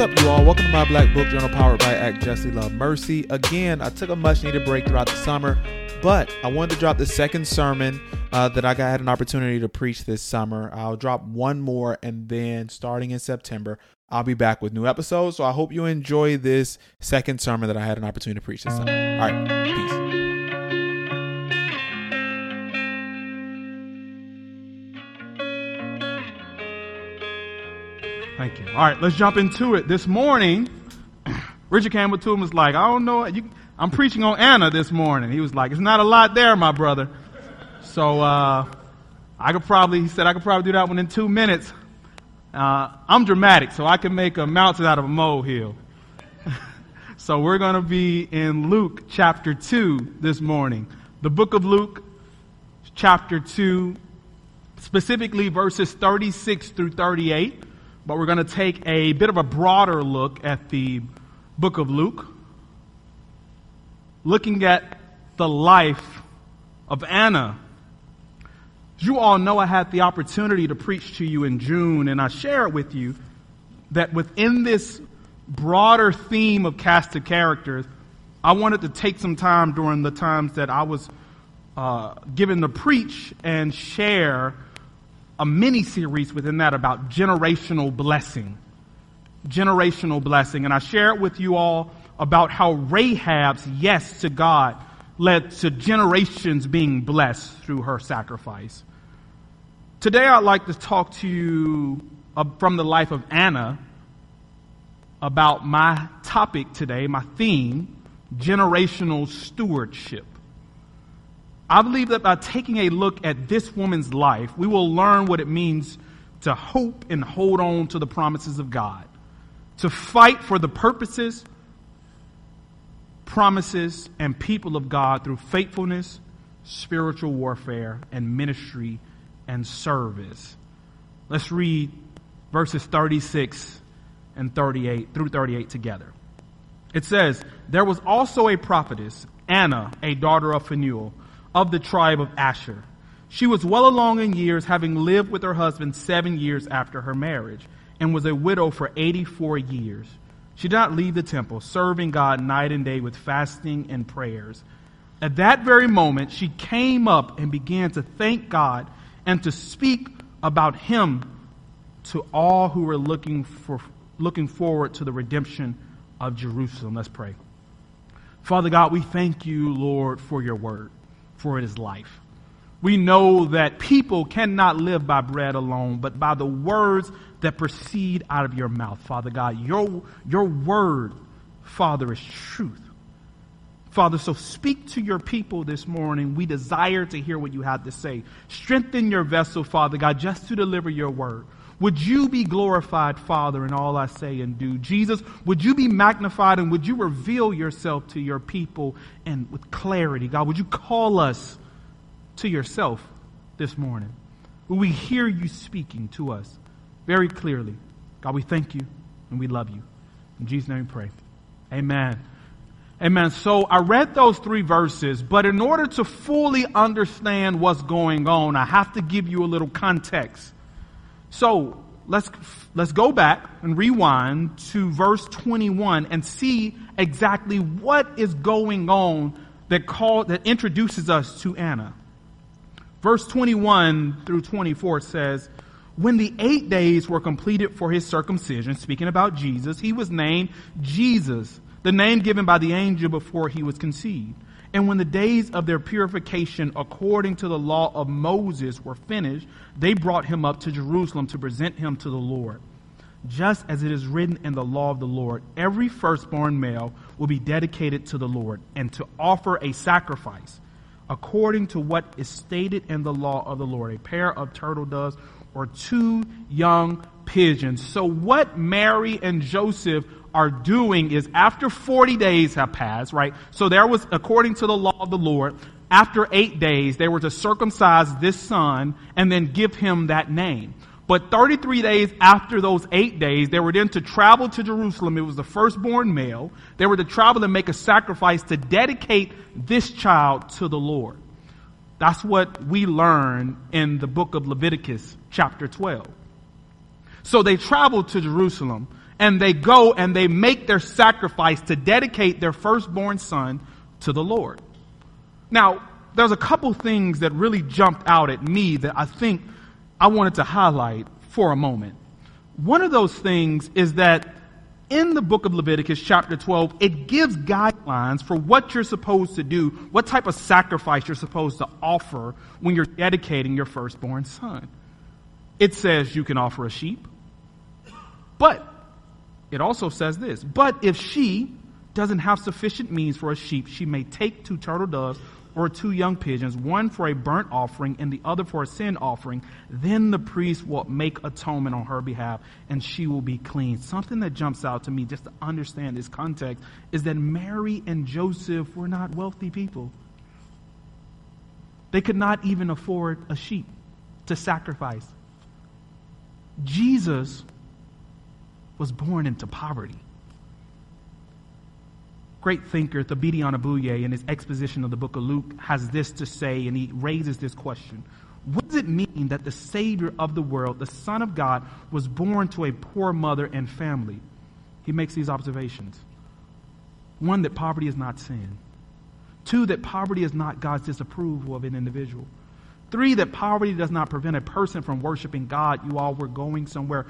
Up, you all? Welcome to my Black Book Journal powered by Act Justly Love Mercy. Again, I took a much needed break throughout the summer, but I wanted to drop the second sermon uh, that I got had an opportunity to preach this summer. I'll drop one more, and then starting in September, I'll be back with new episodes. So I hope you enjoy this second sermon that I had an opportunity to preach this summer. All right, peace. Thank you. All right, let's jump into it. This morning, Richard came Campbell to him was like, I don't know, you, I'm preaching on Anna this morning. He was like, it's not a lot there, my brother. So, uh, I could probably, he said, I could probably do that one in two minutes. Uh, I'm dramatic, so I can make a mountain out of a molehill. so we're going to be in Luke chapter 2 this morning. The book of Luke, chapter 2, specifically verses 36 through 38 but we're going to take a bit of a broader look at the book of Luke, looking at the life of Anna. You all know, I had the opportunity to preach to you in June, and I share it with you that within this broader theme of cast of characters, I wanted to take some time during the times that I was uh, given to preach and share a mini series within that about generational blessing. Generational blessing. And I share it with you all about how Rahab's yes to God led to generations being blessed through her sacrifice. Today I'd like to talk to you from the life of Anna about my topic today, my theme, generational stewardship. I believe that by taking a look at this woman's life, we will learn what it means to hope and hold on to the promises of God, to fight for the purposes, promises, and people of God through faithfulness, spiritual warfare, and ministry and service. Let's read verses 36 and 38 through 38 together. It says, There was also a prophetess, Anna, a daughter of Phanuel of the tribe of Asher. She was well along in years, having lived with her husband seven years after her marriage, and was a widow for 84 years. She did not leave the temple, serving God night and day with fasting and prayers. At that very moment, she came up and began to thank God and to speak about Him to all who were looking, for, looking forward to the redemption of Jerusalem. Let's pray. Father God, we thank you, Lord, for your word for it is life. We know that people cannot live by bread alone, but by the words that proceed out of your mouth, Father God. Your, your word, Father, is truth. Father, so speak to your people this morning. We desire to hear what you have to say. Strengthen your vessel, Father God, just to deliver your word. Would you be glorified, Father, in all I say and do? Jesus, would you be magnified and would you reveal yourself to your people and with clarity? God, would you call us to yourself this morning? Will we hear you speaking to us very clearly? God, we thank you and we love you. In Jesus' name we pray. Amen. Amen. So I read those three verses, but in order to fully understand what's going on, I have to give you a little context. So let's, let's go back and rewind to verse 21 and see exactly what is going on that call, that introduces us to Anna. Verse 21 through 24 says, when the eight days were completed for his circumcision, speaking about Jesus, he was named Jesus, the name given by the angel before he was conceived. And when the days of their purification according to the law of Moses were finished, they brought him up to Jerusalem to present him to the Lord. Just as it is written in the law of the Lord, every firstborn male will be dedicated to the Lord and to offer a sacrifice according to what is stated in the law of the Lord, a pair of turtle doves or two young pigeons. So what Mary and Joseph are doing is after 40 days have passed, right? So there was, according to the law of the Lord, after eight days, they were to circumcise this son and then give him that name. But 33 days after those eight days, they were then to travel to Jerusalem. It was the firstborn male. They were to travel and make a sacrifice to dedicate this child to the Lord. That's what we learn in the book of Leviticus, chapter 12. So they traveled to Jerusalem and they go and they make their sacrifice to dedicate their firstborn son to the Lord. Now, there's a couple things that really jumped out at me that I think I wanted to highlight for a moment. One of those things is that in the book of Leviticus, chapter 12, it gives guidelines for what you're supposed to do, what type of sacrifice you're supposed to offer when you're dedicating your firstborn son. It says you can offer a sheep, but it also says this, but if she doesn't have sufficient means for a sheep, she may take two turtle doves or two young pigeons, one for a burnt offering and the other for a sin offering, then the priest will make atonement on her behalf and she will be clean. Something that jumps out to me just to understand this context is that Mary and Joseph were not wealthy people. They could not even afford a sheep to sacrifice. Jesus was born into poverty great thinker, Thabiti Anyabwile, in his exposition of the book of Luke, has this to say, and he raises this question. What does it mean that the Savior of the world, the Son of God, was born to a poor mother and family? He makes these observations. One, that poverty is not sin. Two, that poverty is not God's disapproval of an individual. Three, that poverty does not prevent a person from worshiping God. You all were going somewhere.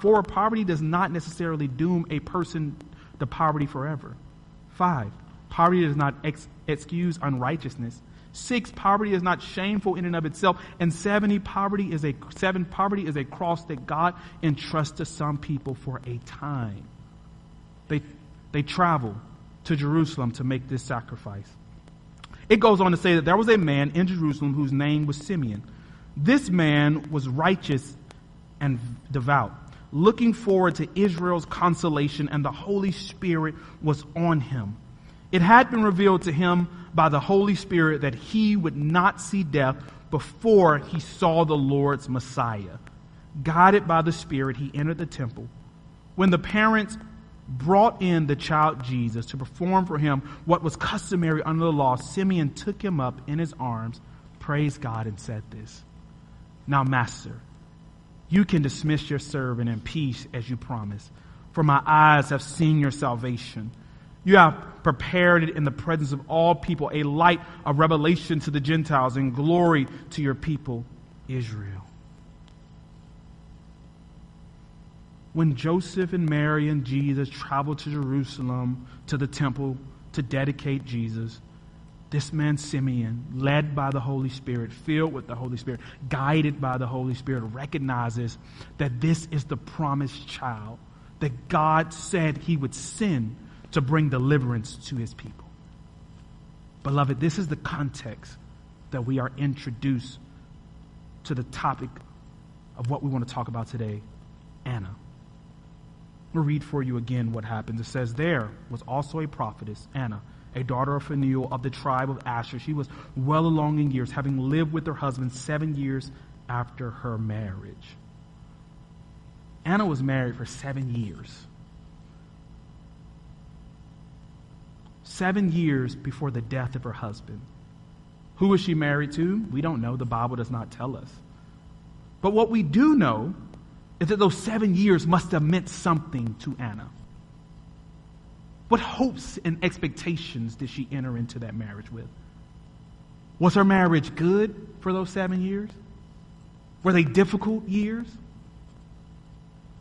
four, poverty does not necessarily doom a person to poverty forever. Five, poverty does not ex- excuse unrighteousness. Six, poverty is not shameful in and of itself. And seventy, poverty is a seven, poverty is a cross that God entrusts to some people for a time. They they travel to Jerusalem to make this sacrifice. It goes on to say that there was a man in Jerusalem whose name was Simeon. This man was righteous and devout looking forward to Israel's consolation, and the Holy Spirit was on him. It had been revealed to him by the Holy Spirit that he would not see death before he saw the Lord's Messiah. Guided by the Spirit, he entered the temple. When the parents brought in the child Jesus to perform for him what was customary under the law, Simeon took him up in his arms, praised God, and said this Now, Master, you can dismiss your servant in peace as you promised. For my eyes have seen your salvation. You have prepared it in the presence of all people, a light of revelation to the Gentiles and glory to your people, Israel. When Joseph and Mary and Jesus traveled to Jerusalem to the temple to dedicate Jesus, this man Simeon, led by the Holy Spirit, filled with the Holy Spirit, guided by the Holy Spirit, recognizes that this is the promised child that God said he would send to bring deliverance to his people. Beloved, this is the context that we are introduced to the topic of what we want to talk about today Anna. Read for you again what happens. It says, There was also a prophetess, Anna a daughter of Phanuel of the tribe of Asher. She was well along in years, having lived with her husband seven years after her marriage. Anna was married for seven years. Seven years before the death of her husband. Who was she married to? We don't know. The Bible does not tell us. But what we do know is that those seven years must have meant something to Anna. What hopes and expectations did she enter into that marriage with? Was her marriage good for those seven years? Were they difficult years?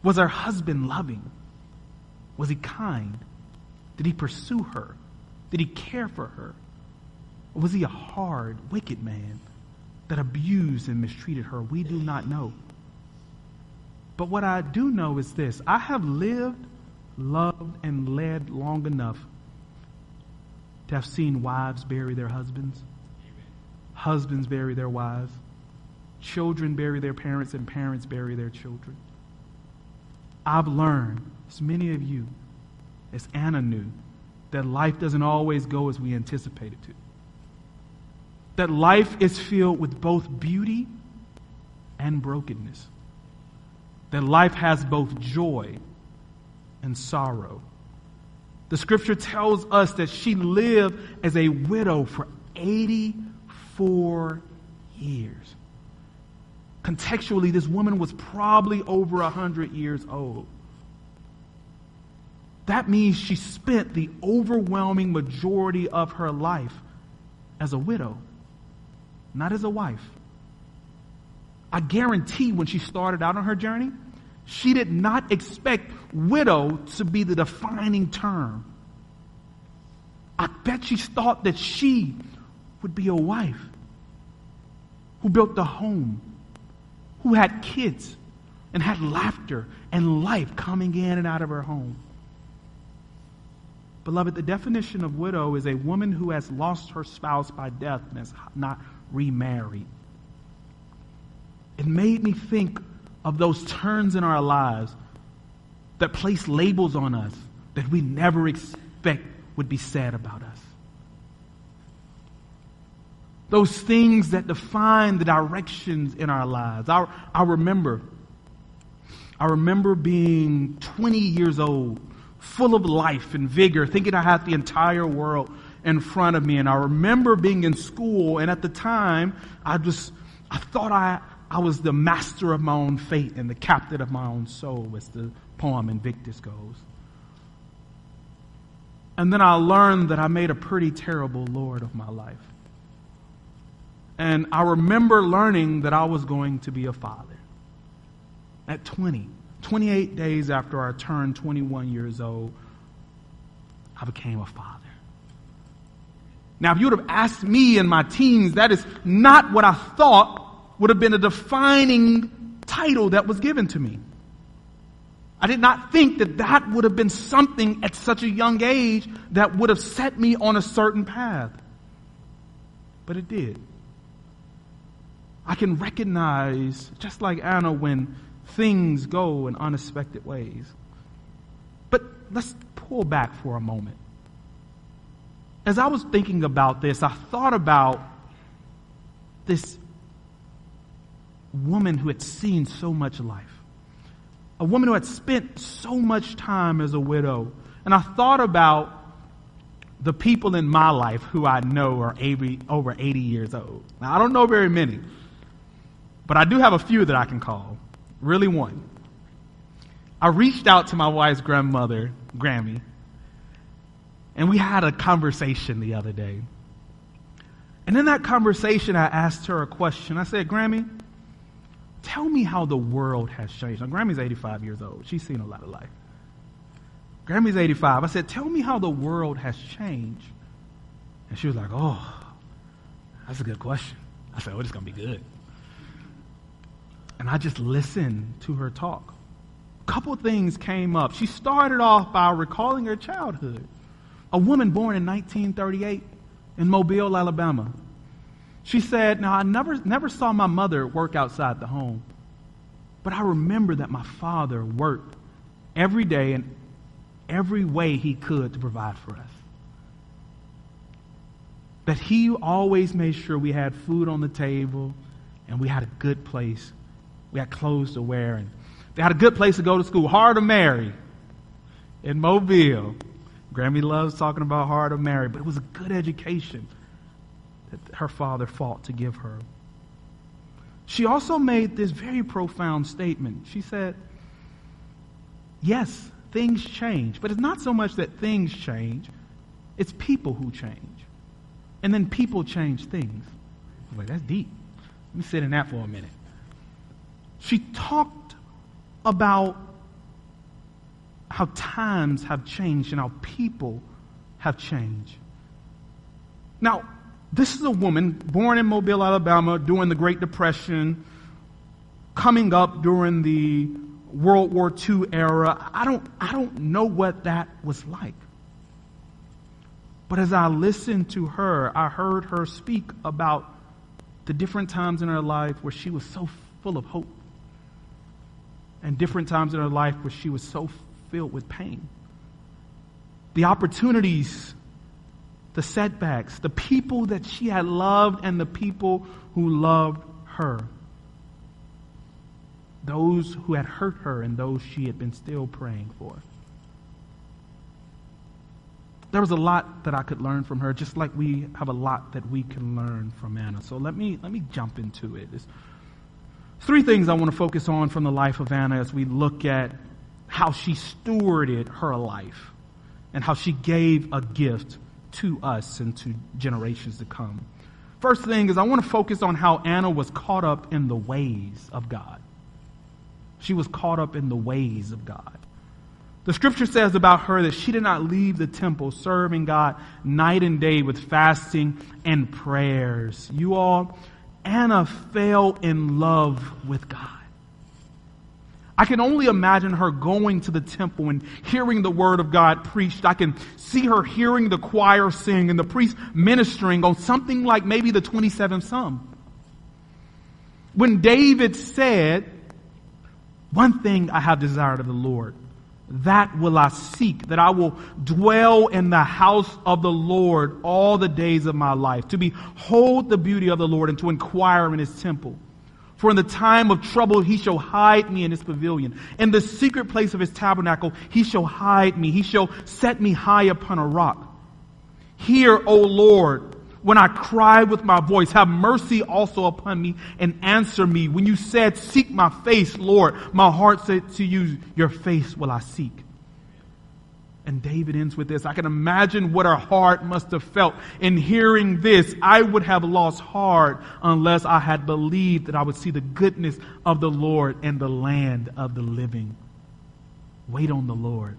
Was her husband loving? Was he kind? Did he pursue her? Did he care for her? Or was he a hard, wicked man that abused and mistreated her? We do not know. But what I do know is this I have lived loved and led long enough to have seen wives bury their husbands, husbands bury their wives, children bury their parents, and parents bury their children. I've learned, as many of you, as Anna knew, that life doesn't always go as we anticipate it to. That life is filled with both beauty and brokenness. That life has both joy and sorrow. The scripture tells us that she lived as a widow for 84 years. Contextually, this woman was probably over 100 years old. that means she spent the overwhelming majority of her life as a widow, not as a wife. I guarantee when she started out on her journey, she did not expect widow to be the defining term. I bet she thought that she would be a wife who built a home, who had kids, and had laughter and life coming in and out of her home. Beloved, the definition of widow is a woman who has lost her spouse by death and has not remarried. It made me think of those turns in our lives that place labels on us that we never expect would be said about us. Those things that define the directions in our lives. I, I remember, I remember being 20 years old, full of life and vigor, thinking I had the entire world in front of me. And I remember being in school, and at the time, I just, I thought I, I was the master of my own fate and the captain of my own soul, as the poem Invictus goes. And then I learned that I made a pretty terrible Lord of my life. And I remember learning that I was going to be a father. At 20, 28 days after I turned 21 years old, I became a father. Now, if you would have asked me in my teens, that is not what I thought would have been a defining title that was given to me. I did not think that that would have been something at such a young age that would have set me on a certain path. But it did. I can recognize, just like Anna, when things go in unexpected ways. But let's pull back for a moment. As I was thinking about this, I thought about this woman who had seen so much life, a woman who had spent so much time as a widow. And I thought about the people in my life who I know are 80, over 80 years old. Now, I don't know very many, but I do have a few that I can call. Really, one. I reached out to my wife's grandmother, Grammy, and we had a conversation the other day. And in that conversation, I asked her a question. I said, Grammy, tell me how the world has changed. Now, Grammy's 85 years old. She's seen a lot of life. Grammy's 85. I said, tell me how the world has changed. And she was like, oh, that's a good question. I said, oh, it's going to be good. And I just listened to her talk. A couple things came up. She started off by recalling her childhood. A woman born in 1938 in Mobile, Alabama. She said, Now, I never, never saw my mother work outside the home, but I remember that my father worked every day in every way he could to provide for us. That he always made sure we had food on the table and we had a good place we had clothes to wear, and they had a good place to go to school. Heart of Mary in Mobile. Grammy loves talking about Heart of Mary, but it was a good education that her father fought to give her. She also made this very profound statement. She said, Yes, things change, but it's not so much that things change, it's people who change. And then people change things. I was like, that's deep. Let me sit in that for a minute she talked about how times have changed and how people have changed. Now, this is a woman born in Mobile, Alabama during the Great Depression, coming up during the World War II era. I don't, I don't know what that was like. But as I listened to her, I heard her speak about the different times in her life where she was so full of hope and different times in her life where she was so filled with pain. The opportunities, the setbacks, the people that she had loved, and the people who loved her. Those who had hurt her and those she had been still praying for. There was a lot that I could learn from her, just like we have a lot that we can learn from Anna. So let me let me jump into it. It's, Three things I want to focus on from the life of Anna as we look at how she stewarded her life. and how she gave a gift to us and to generations to come. First thing is, I want to focus on how Anna was caught up in the ways of God. She was caught up in the ways of God. The scripture says about her that she did not leave the temple serving God night and day with fasting and prayers. You all, Anna fell in love with God. I can only imagine her going to the temple and hearing the word of God preached. I can see her hearing the choir sing and the priest ministering on something like maybe the 27th Psalm. When David said, One thing I have desired of the Lord, that will I seek, that I will dwell in the house of the Lord all the days of my life, to behold the beauty of the Lord and to inquire in his temple. For in the time of trouble he shall hide me in his pavilion. In the secret place of his tabernacle he shall hide me. He shall set me high upon a rock. Hear, O Lord, when I cry with my voice, have mercy also upon me and answer me. When you said, seek my face, Lord, my heart said to you, your face will I seek. And David ends with this. I can imagine what her heart must have felt in hearing this. I would have lost heart unless I had believed that I would see the goodness of the Lord and the land of the living. Wait on the Lord.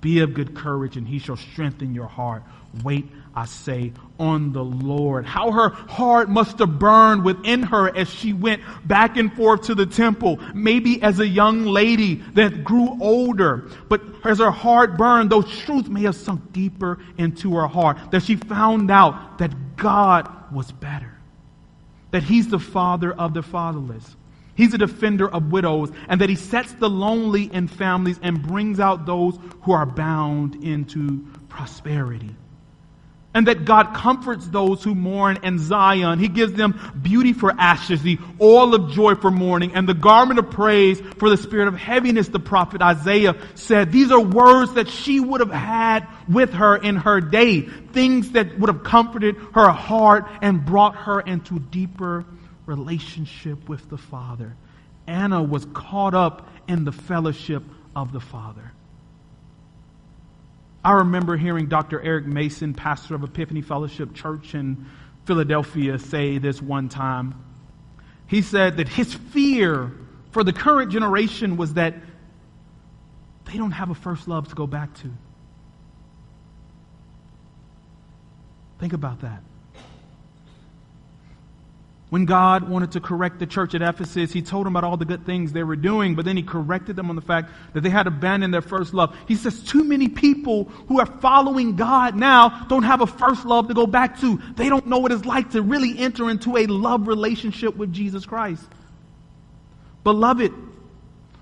Be of good courage and he shall strengthen your heart. Wait, I say, on the Lord. How her heart must have burned within her as she went back and forth to the temple. Maybe as a young lady that grew older. But as her heart burned, those truths may have sunk deeper into her heart. That she found out that God was better. That He's the Father of the fatherless He's a defender of widows, and that he sets the lonely in families and brings out those who are bound into prosperity. And that God comforts those who mourn in Zion. He gives them beauty for ashes, the oil of joy for mourning, and the garment of praise for the spirit of heaviness, the prophet Isaiah said. These are words that she would have had with her in her day. Things that would have comforted her heart and brought her into deeper relationship with the Father. Anna was caught up in the fellowship of the Father. I remember hearing Dr. Eric Mason, pastor of Epiphany Fellowship Church in Philadelphia, say this one time. He said that his fear for the current generation was that they don't have a first love to go back to. Think about that. When God wanted to correct the church at Ephesus, He told them about all the good things they were doing, but then He corrected them on the fact that they had abandoned their first love. He says, too many people who are following God now don't have a first love to go back to. They don't know what it's like to really enter into a love relationship with Jesus Christ. Beloved,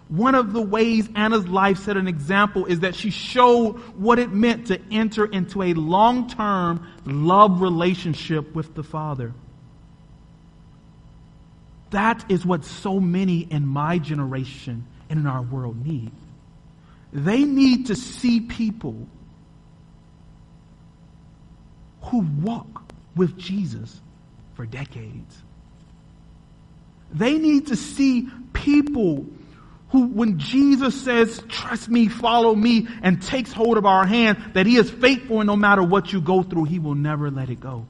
one of the ways Anna's life set an example is that she showed what it meant to enter into a long term love relationship with the Father. That is what so many in my generation and in our world need. They need to see people who walk with Jesus for decades. They need to see people who, when Jesus says, trust me, follow me, and takes hold of our hand, that he is faithful and no matter what you go through, he will never let it go.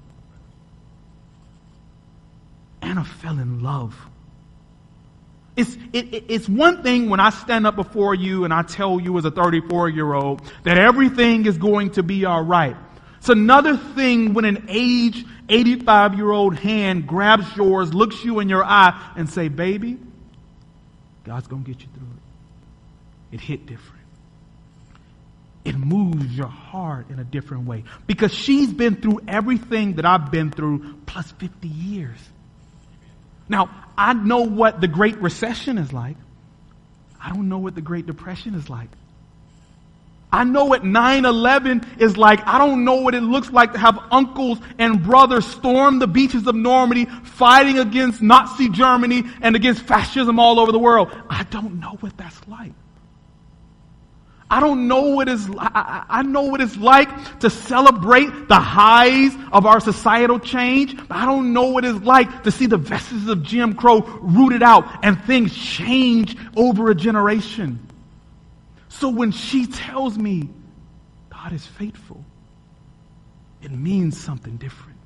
Anna fell in love. It's, it, it's one thing when I stand up before you and I tell you as a 34 year old that everything is going to be all right. It's another thing when an age 85 year old hand grabs yours, looks you in your eye, and say, baby, God's going to get you through it. It hit different. It moves your heart in a different way because she's been through everything that I've been through plus 50 years. Now, I know what the Great Recession is like. I don't know what the Great Depression is like. I know what 9-11 is like. I don't know what it looks like to have uncles and brothers storm the beaches of Normandy fighting against Nazi Germany and against fascism all over the world. I don't know what that's like. I don't know what is, I, I know what it's like to celebrate the highs of our societal change, but I don't know what it's like to see the vestiges of Jim Crow rooted out and things change over a generation. So when she tells me, God is faithful, it means something different.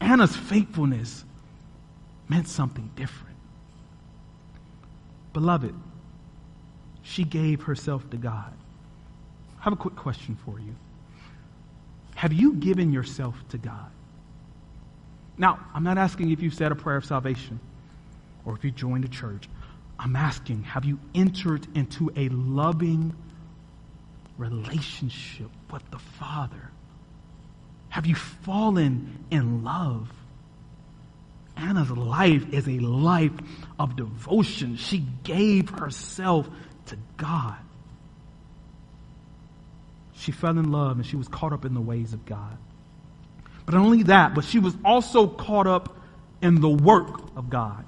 Anna's faithfulness meant something different. Beloved, she gave herself to God. I have a quick question for you. Have you given yourself to God? Now, I'm not asking if you've said a prayer of salvation or if you joined a church. I'm asking, have you entered into a loving relationship with the Father? Have you fallen in love? Anna's life is a life of devotion. She gave herself to God. She fell in love and she was caught up in the ways of God. But not only that, but she was also caught up in the work of God.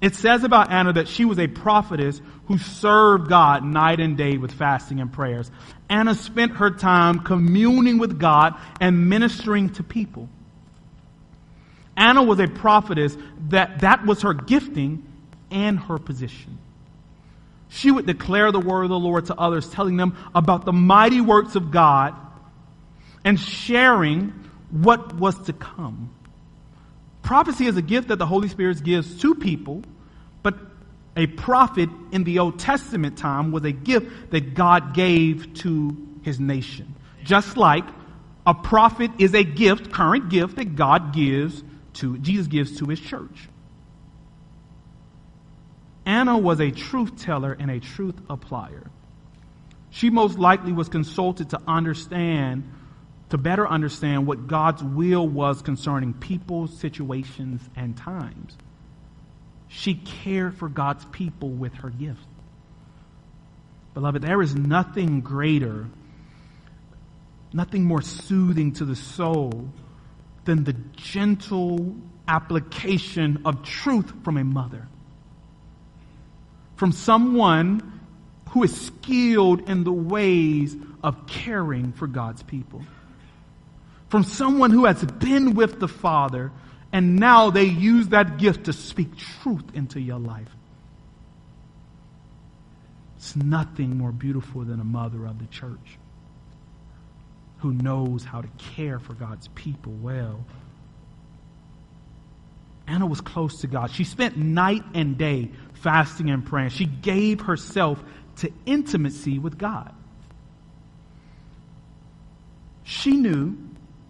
It says about Anna that she was a prophetess who served God night and day with fasting and prayers. Anna spent her time communing with God and ministering to people. Anna was a prophetess that that was her gifting and her position. She would declare the word of the Lord to others, telling them about the mighty works of God and sharing what was to come. Prophecy is a gift that the Holy Spirit gives to people, but a prophet in the Old Testament time was a gift that God gave to his nation. Just like a prophet is a gift, current gift that God gives to, Jesus gives to his church. Anna was a truth teller and a truth applier. She most likely was consulted to understand to better understand what God's will was concerning people, situations, and times. She cared for God's people with her gift. Beloved, there is nothing greater, nothing more soothing to the soul than the gentle application of truth from a mother. From someone who is skilled in the ways of caring for God's people from someone who has been with the Father, and now they use that gift to speak truth into your life. It's nothing more beautiful than a mother of the church who knows how to care for God's people well. Anna was close to God. She spent night and day fasting and praying. She gave herself to intimacy with God. She knew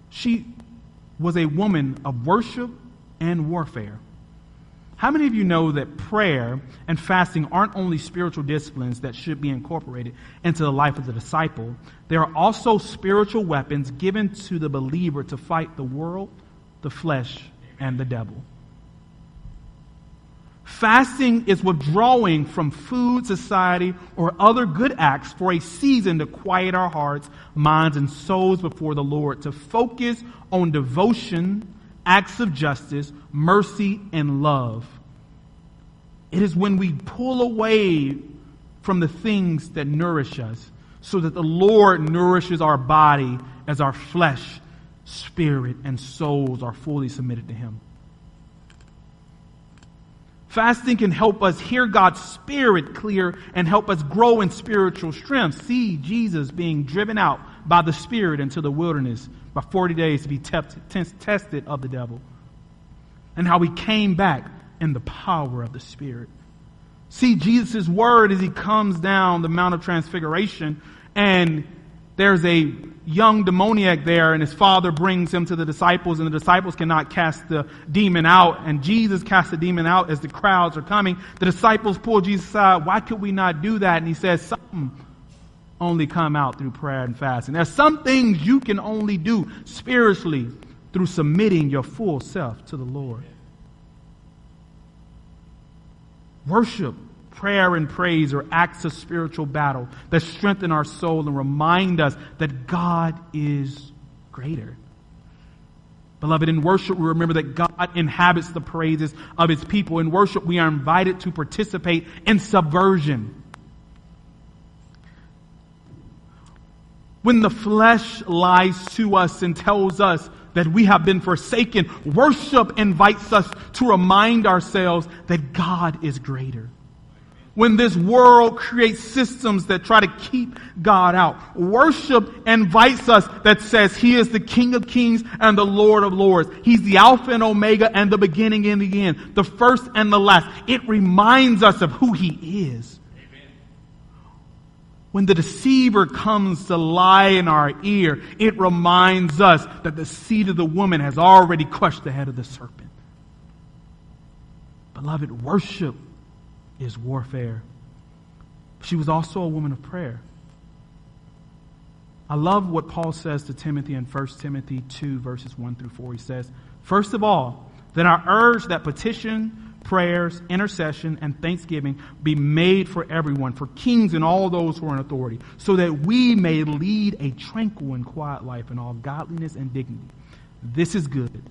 she was a woman of worship and warfare. How many of you know that prayer and fasting aren't only spiritual disciplines that should be incorporated into the life of the disciple? They are also spiritual weapons given to the believer to fight the world, the flesh, and the devil. Fasting is withdrawing from food, society, or other good acts for a season to quiet our hearts, minds, and souls before the Lord, to focus on devotion, acts of justice, mercy, and love. It is when we pull away from the things that nourish us so that the Lord nourishes our body as our flesh, spirit, and souls are fully submitted to Him. Fasting can help us hear God's Spirit clear and help us grow in spiritual strength. See Jesus being driven out by the Spirit into the wilderness by 40 days to be tested of the devil. And how he came back in the power of the Spirit. See Jesus' word as he comes down the Mount of Transfiguration and there's a young demoniac there and his father brings him to the disciples and the disciples cannot cast the demon out and Jesus casts the demon out as the crowds are coming. The disciples pull Jesus aside. Why could we not do that? And he says, something only come out through prayer and fasting. There's some things you can only do spiritually through submitting your full self to the Lord. Worship prayer and praise are acts of spiritual battle that strengthen our soul and remind us that God is greater. Beloved, in worship, we remember that God inhabits the praises of his people. In worship, we are invited to participate in subversion. When the flesh lies to us and tells us that we have been forsaken, worship invites us to remind ourselves that God is greater when this world creates systems that try to keep God out. Worship invites us that says He is the King of Kings and the Lord of Lords. He's the Alpha and Omega and the beginning and the end, the first and the last. It reminds us of who He is. When the deceiver comes to lie in our ear, it reminds us that the seed of the woman has already crushed the head of the serpent. Beloved, worship is warfare. She was also a woman of prayer. I love what Paul says to Timothy in 1 Timothy 2, verses 1 through 4. He says, First of all, then I urge that petition, prayers, intercession, and thanksgiving be made for everyone, for kings and all those who are in authority, so that we may lead a tranquil and quiet life in all godliness and dignity. This is good,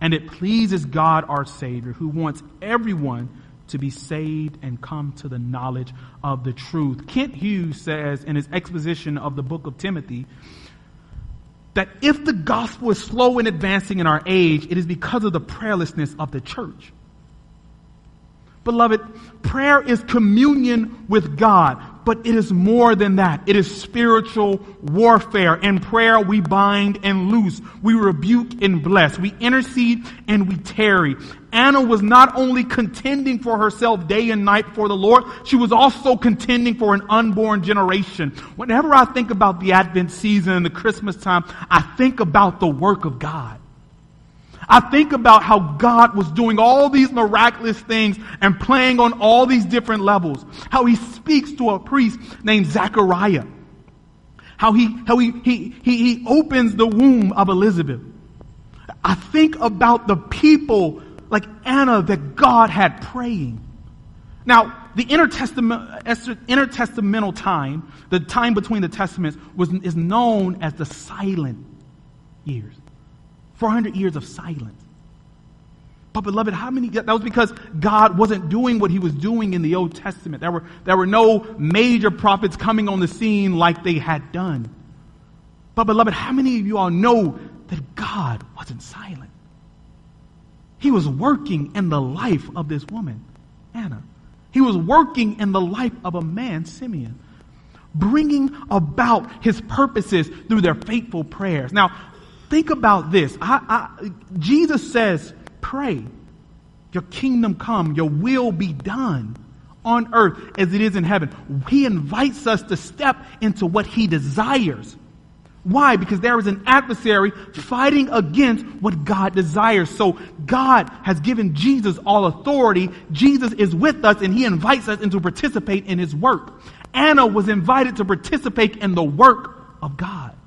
and it pleases God our Savior, who wants everyone to be saved and come to the knowledge of the truth. Kent Hughes says in his exposition of the book of Timothy that if the gospel is slow in advancing in our age, it is because of the prayerlessness of the church. Beloved, prayer is communion with God, but it is more than that. It is spiritual warfare. In prayer, we bind and loose. We rebuke and bless. We intercede and we tarry. Anna was not only contending for herself day and night for the Lord, she was also contending for an unborn generation. Whenever I think about the Advent season and the Christmas time, I think about the work of God. I think about how God was doing all these miraculous things and playing on all these different levels. How he speaks to a priest named Zachariah. How he, how he, he, he, he opens the womb of Elizabeth. I think about the people like Anna that God had praying. Now, the intertestament, intertestamental time, the time between the testaments, was, is known as the silent years. 400 years of silence. But beloved, how many, that was because God wasn't doing what he was doing in the Old Testament. There were, there were no major prophets coming on the scene like they had done. But beloved, how many of you all know that God wasn't silent? He was working in the life of this woman, Anna. He was working in the life of a man, Simeon, bringing about his purposes through their faithful prayers. Now, Think about this. I, I, Jesus says, pray, your kingdom come, your will be done on earth as it is in heaven. He invites us to step into what he desires. Why? Because there is an adversary fighting against what God desires. So God has given Jesus all authority. Jesus is with us and he invites us to participate in his work. Anna was invited to participate in the work of God.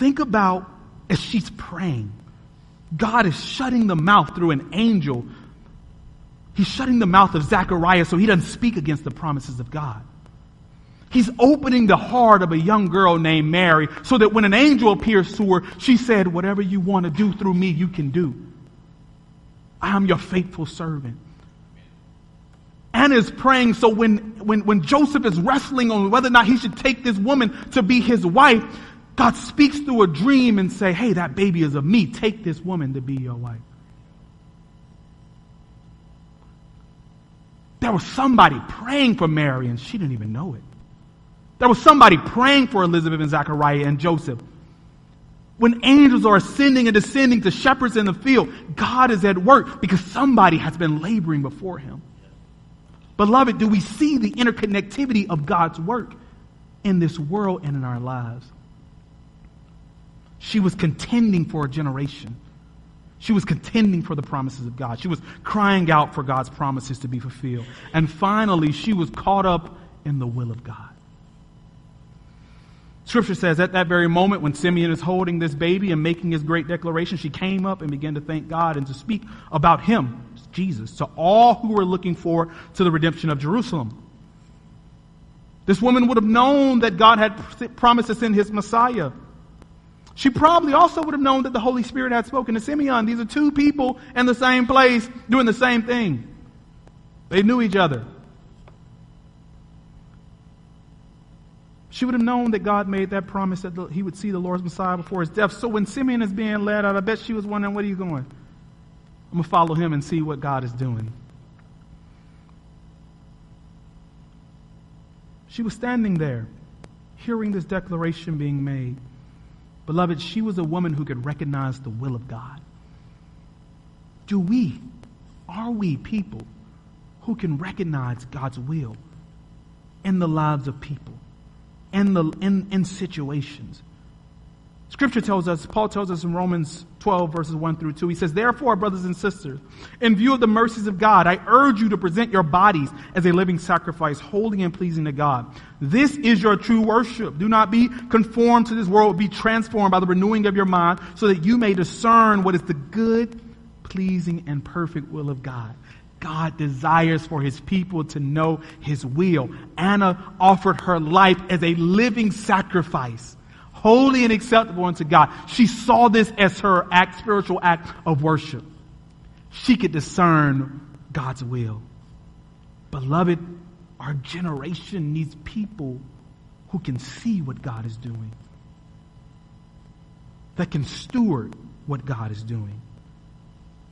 Think about as she's praying, God is shutting the mouth through an angel. He's shutting the mouth of Zechariah so he doesn't speak against the promises of God. He's opening the heart of a young girl named Mary so that when an angel appears to her, she said, Whatever you want to do through me, you can do. I am your faithful servant. Anna is praying so when, when, when Joseph is wrestling on whether or not he should take this woman to be his wife, God speaks through a dream and say, hey, that baby is of me. Take this woman to be your wife. There was somebody praying for Mary and she didn't even know it. There was somebody praying for Elizabeth and Zachariah and Joseph. When angels are ascending and descending to shepherds in the field, God is at work because somebody has been laboring before him. Beloved, do we see the interconnectivity of God's work in this world and in our lives? She was contending for a generation. She was contending for the promises of God. She was crying out for God's promises to be fulfilled. And finally, she was caught up in the will of God. Scripture says at that very moment when Simeon is holding this baby and making his great declaration, she came up and began to thank God and to speak about him, Jesus, to all who were looking forward to the redemption of Jerusalem. This woman would have known that God had promised to send his Messiah. She probably also would have known that the Holy Spirit had spoken to Simeon. These are two people in the same place doing the same thing. They knew each other. She would have known that God made that promise that he would see the Lord's Messiah before his death. So when Simeon is being led out, I bet she was wondering, Where are you going? I'm going to follow him and see what God is doing. She was standing there, hearing this declaration being made. Beloved, she was a woman who could recognize the will of God. Do we, are we people who can recognize God's will in the lives of people, in, the, in, in situations? Scripture tells us, Paul tells us in Romans 12, verses 1 through 2, he says, Therefore, brothers and sisters, in view of the mercies of God, I urge you to present your bodies as a living sacrifice, holy and pleasing to God. This is your true worship. Do not be conformed to this world, be transformed by the renewing of your mind, so that you may discern what is the good, pleasing, and perfect will of God. God desires for his people to know his will. Anna offered her life as a living sacrifice holy and acceptable unto God. She saw this as her act, spiritual act of worship. She could discern God's will. Beloved, our generation needs people who can see what God is doing, that can steward what God is doing.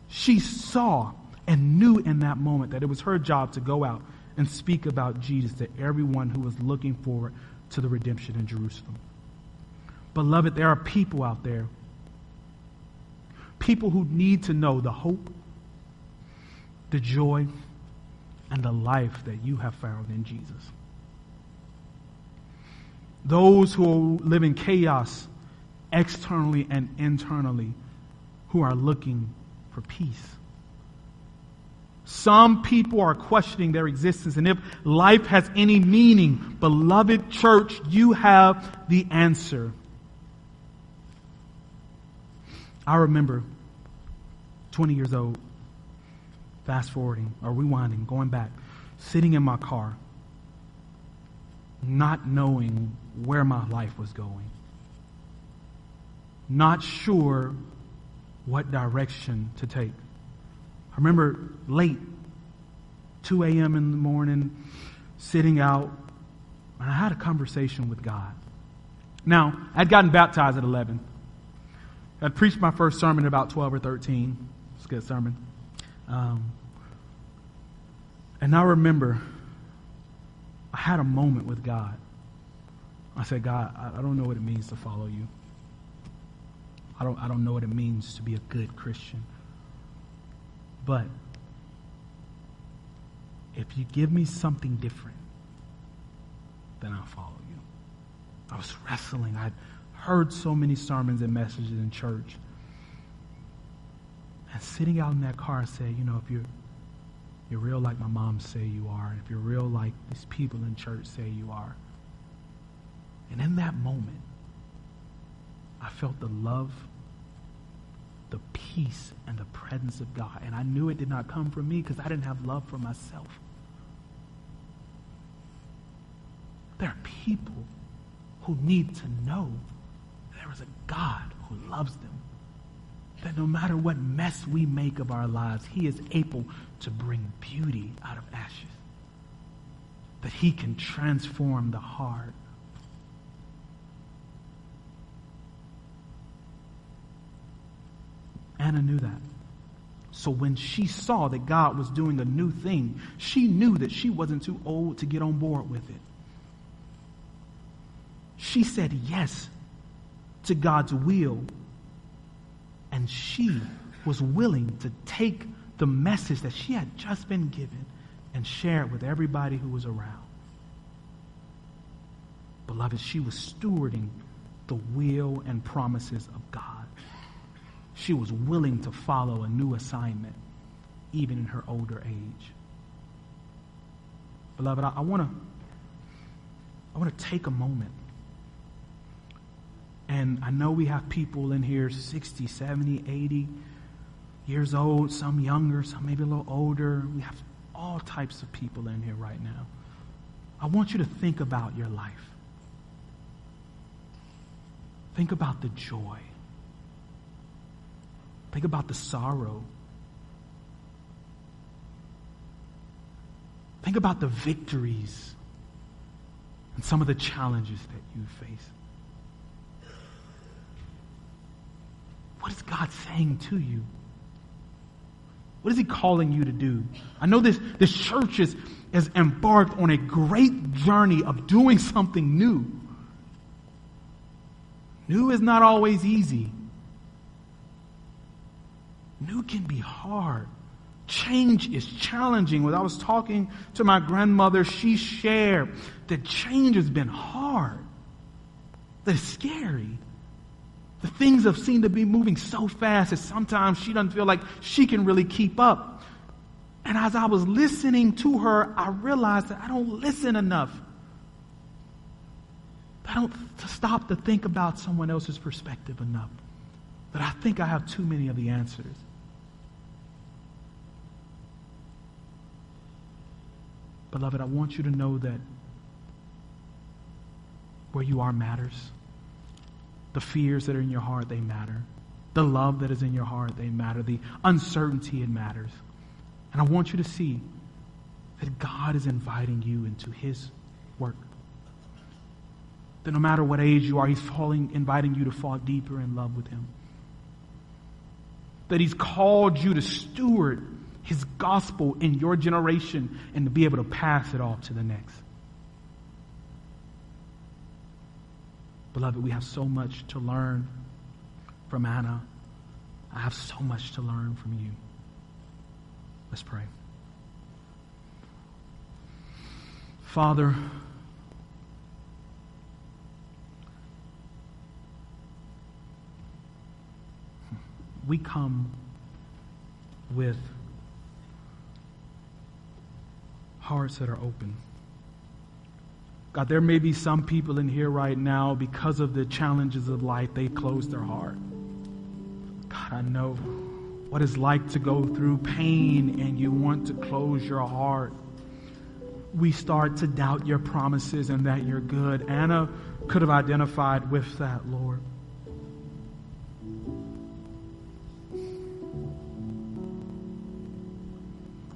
She saw and knew in that moment that it was her job to go out and speak about Jesus to everyone who was looking forward to the redemption in Jerusalem. Beloved, there are people out there, people who need to know the hope, the joy, and the life that you have found in Jesus. Those who live in chaos externally and internally, who are looking for peace. Some people are questioning their existence, and if life has any meaning, beloved church, you have the answer. I remember 20 years old, fast forwarding or rewinding, going back, sitting in my car, not knowing where my life was going, not sure what direction to take. I remember late, 2 a.m. in the morning, sitting out, and I had a conversation with God. Now, I'd gotten baptized at 11. I preached my first sermon about 12 or 13. It's a good sermon. Um, and I remember I had a moment with God. I said, God, I, I don't know what it means to follow you. I don't, I don't know what it means to be a good Christian. But if you give me something different, then I'll follow you. I was wrestling. I heard so many sermons and messages in church. And sitting out in that car, I say, you know, if you're you're real like my mom say you are, and if you're real like these people in church say you are. And in that moment, I felt the love, the peace, and the presence of God. And I knew it did not come from me because I didn't have love for myself. There are people who need to know God who loves them. That no matter what mess we make of our lives, He is able to bring beauty out of ashes. That He can transform the heart. Anna knew that. So when she saw that God was doing a new thing, she knew that she wasn't too old to get on board with it. She said yes to God's will. And she was willing to take the message that she had just been given and share it with everybody who was around. Beloved, she was stewarding the will and promises of God. She was willing to follow a new assignment, even in her older age. Beloved, I, want to I want to take a moment and I know we have people in here 60, 70, 80 years old, some younger, some maybe a little older. We have all types of people in here right now. I want you to think about your life. Think about the joy. Think about the sorrow. Think about the victories and some of the challenges that you face. What is God saying to you? What is He calling you to do? I know this, this church is, is embarked on a great journey of doing something new. New is not always easy. New can be hard. Change is challenging. When I was talking to my grandmother, she shared that change has been hard, that it's scary. The things have seemed to be moving so fast that sometimes she doesn't feel like she can really keep up. And as I was listening to her, I realized that I don't listen enough. I don't stop to think about someone else's perspective enough. That I think I have too many of the answers. Beloved, I want you to know that where you are matters. The fears that are in your heart, they matter. The love that is in your heart, they matter. The uncertainty, it matters. And I want you to see that God is inviting you into His work. That no matter what age you are, He's falling, inviting you to fall deeper in love with Him. That He's called you to steward his gospel in your generation and to be able to pass it off to the next. Beloved, we have so much to learn from Anna. I have so much to learn from you. Let's pray. Father, we come with hearts that are open. God, there may be some people in here right now because of the challenges of life, they closed their heart. God, I know what it's like to go through pain and you want to close your heart. We start to doubt your promises and that you're good. Anna could have identified with that, Lord.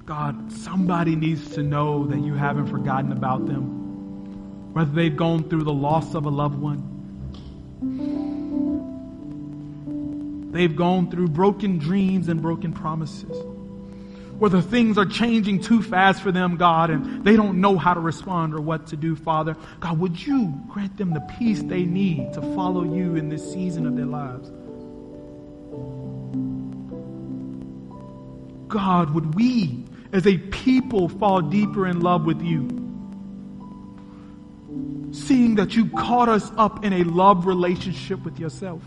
God, somebody needs to know that you haven't forgotten about them. Whether they've gone through the loss of a loved one, they've gone through broken dreams and broken promises. Whether things are changing too fast for them, God, and they don't know how to respond or what to do, Father. God, would you grant them the peace they need to follow you in this season of their lives? God, would we as a people fall deeper in love with you. Seeing that you caught us up in a love relationship with yourself.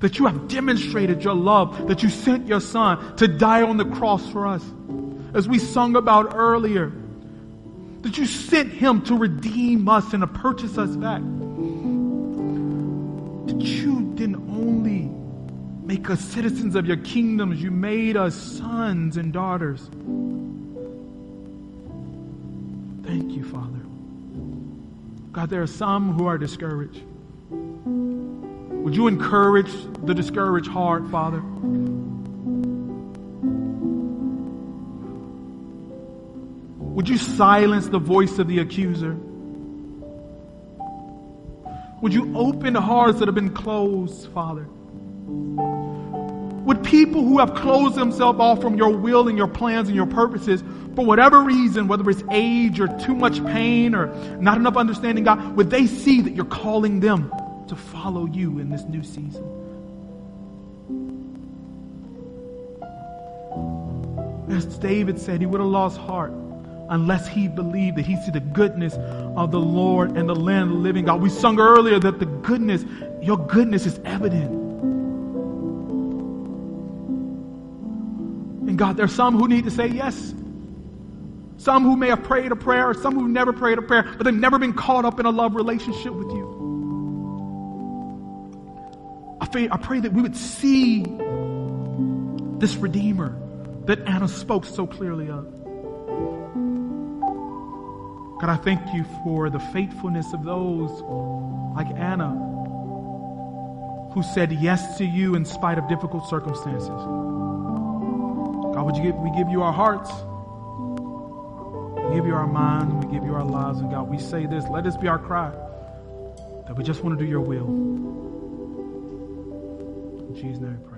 That you have demonstrated your love, that you sent your son to die on the cross for us. As we sung about earlier, that you sent him to redeem us and to purchase us back. That you didn't only make us citizens of your kingdoms. You made us sons and daughters. Thank you, Father. God, there are some who are discouraged. Would you encourage the discouraged heart, Father? Would you silence the voice of the accuser? Would you open hearts that have been closed, Father? Would people who have closed themselves off from your will and your plans and your purposes, for whatever reason, whether it's age or too much pain or not enough understanding, God, would they see that you're calling them to follow you in this new season? As David said, he would have lost heart unless he believed that he see the goodness of the Lord and the land of the living God. We sung earlier that the goodness, your goodness is evident. God, there's some who need to say yes. Some who may have prayed a prayer, or some who never prayed a prayer, but they've never been caught up in a love relationship with you. I pray, I pray that we would see this Redeemer that Anna spoke so clearly of. God, I thank you for the faithfulness of those like Anna who said yes to you in spite of difficult circumstances. God, would you give, we give you our hearts. We give you our minds we give you our lives. And God, we say this, let this be our cry that we just want to do your will. In Jesus' name we pray.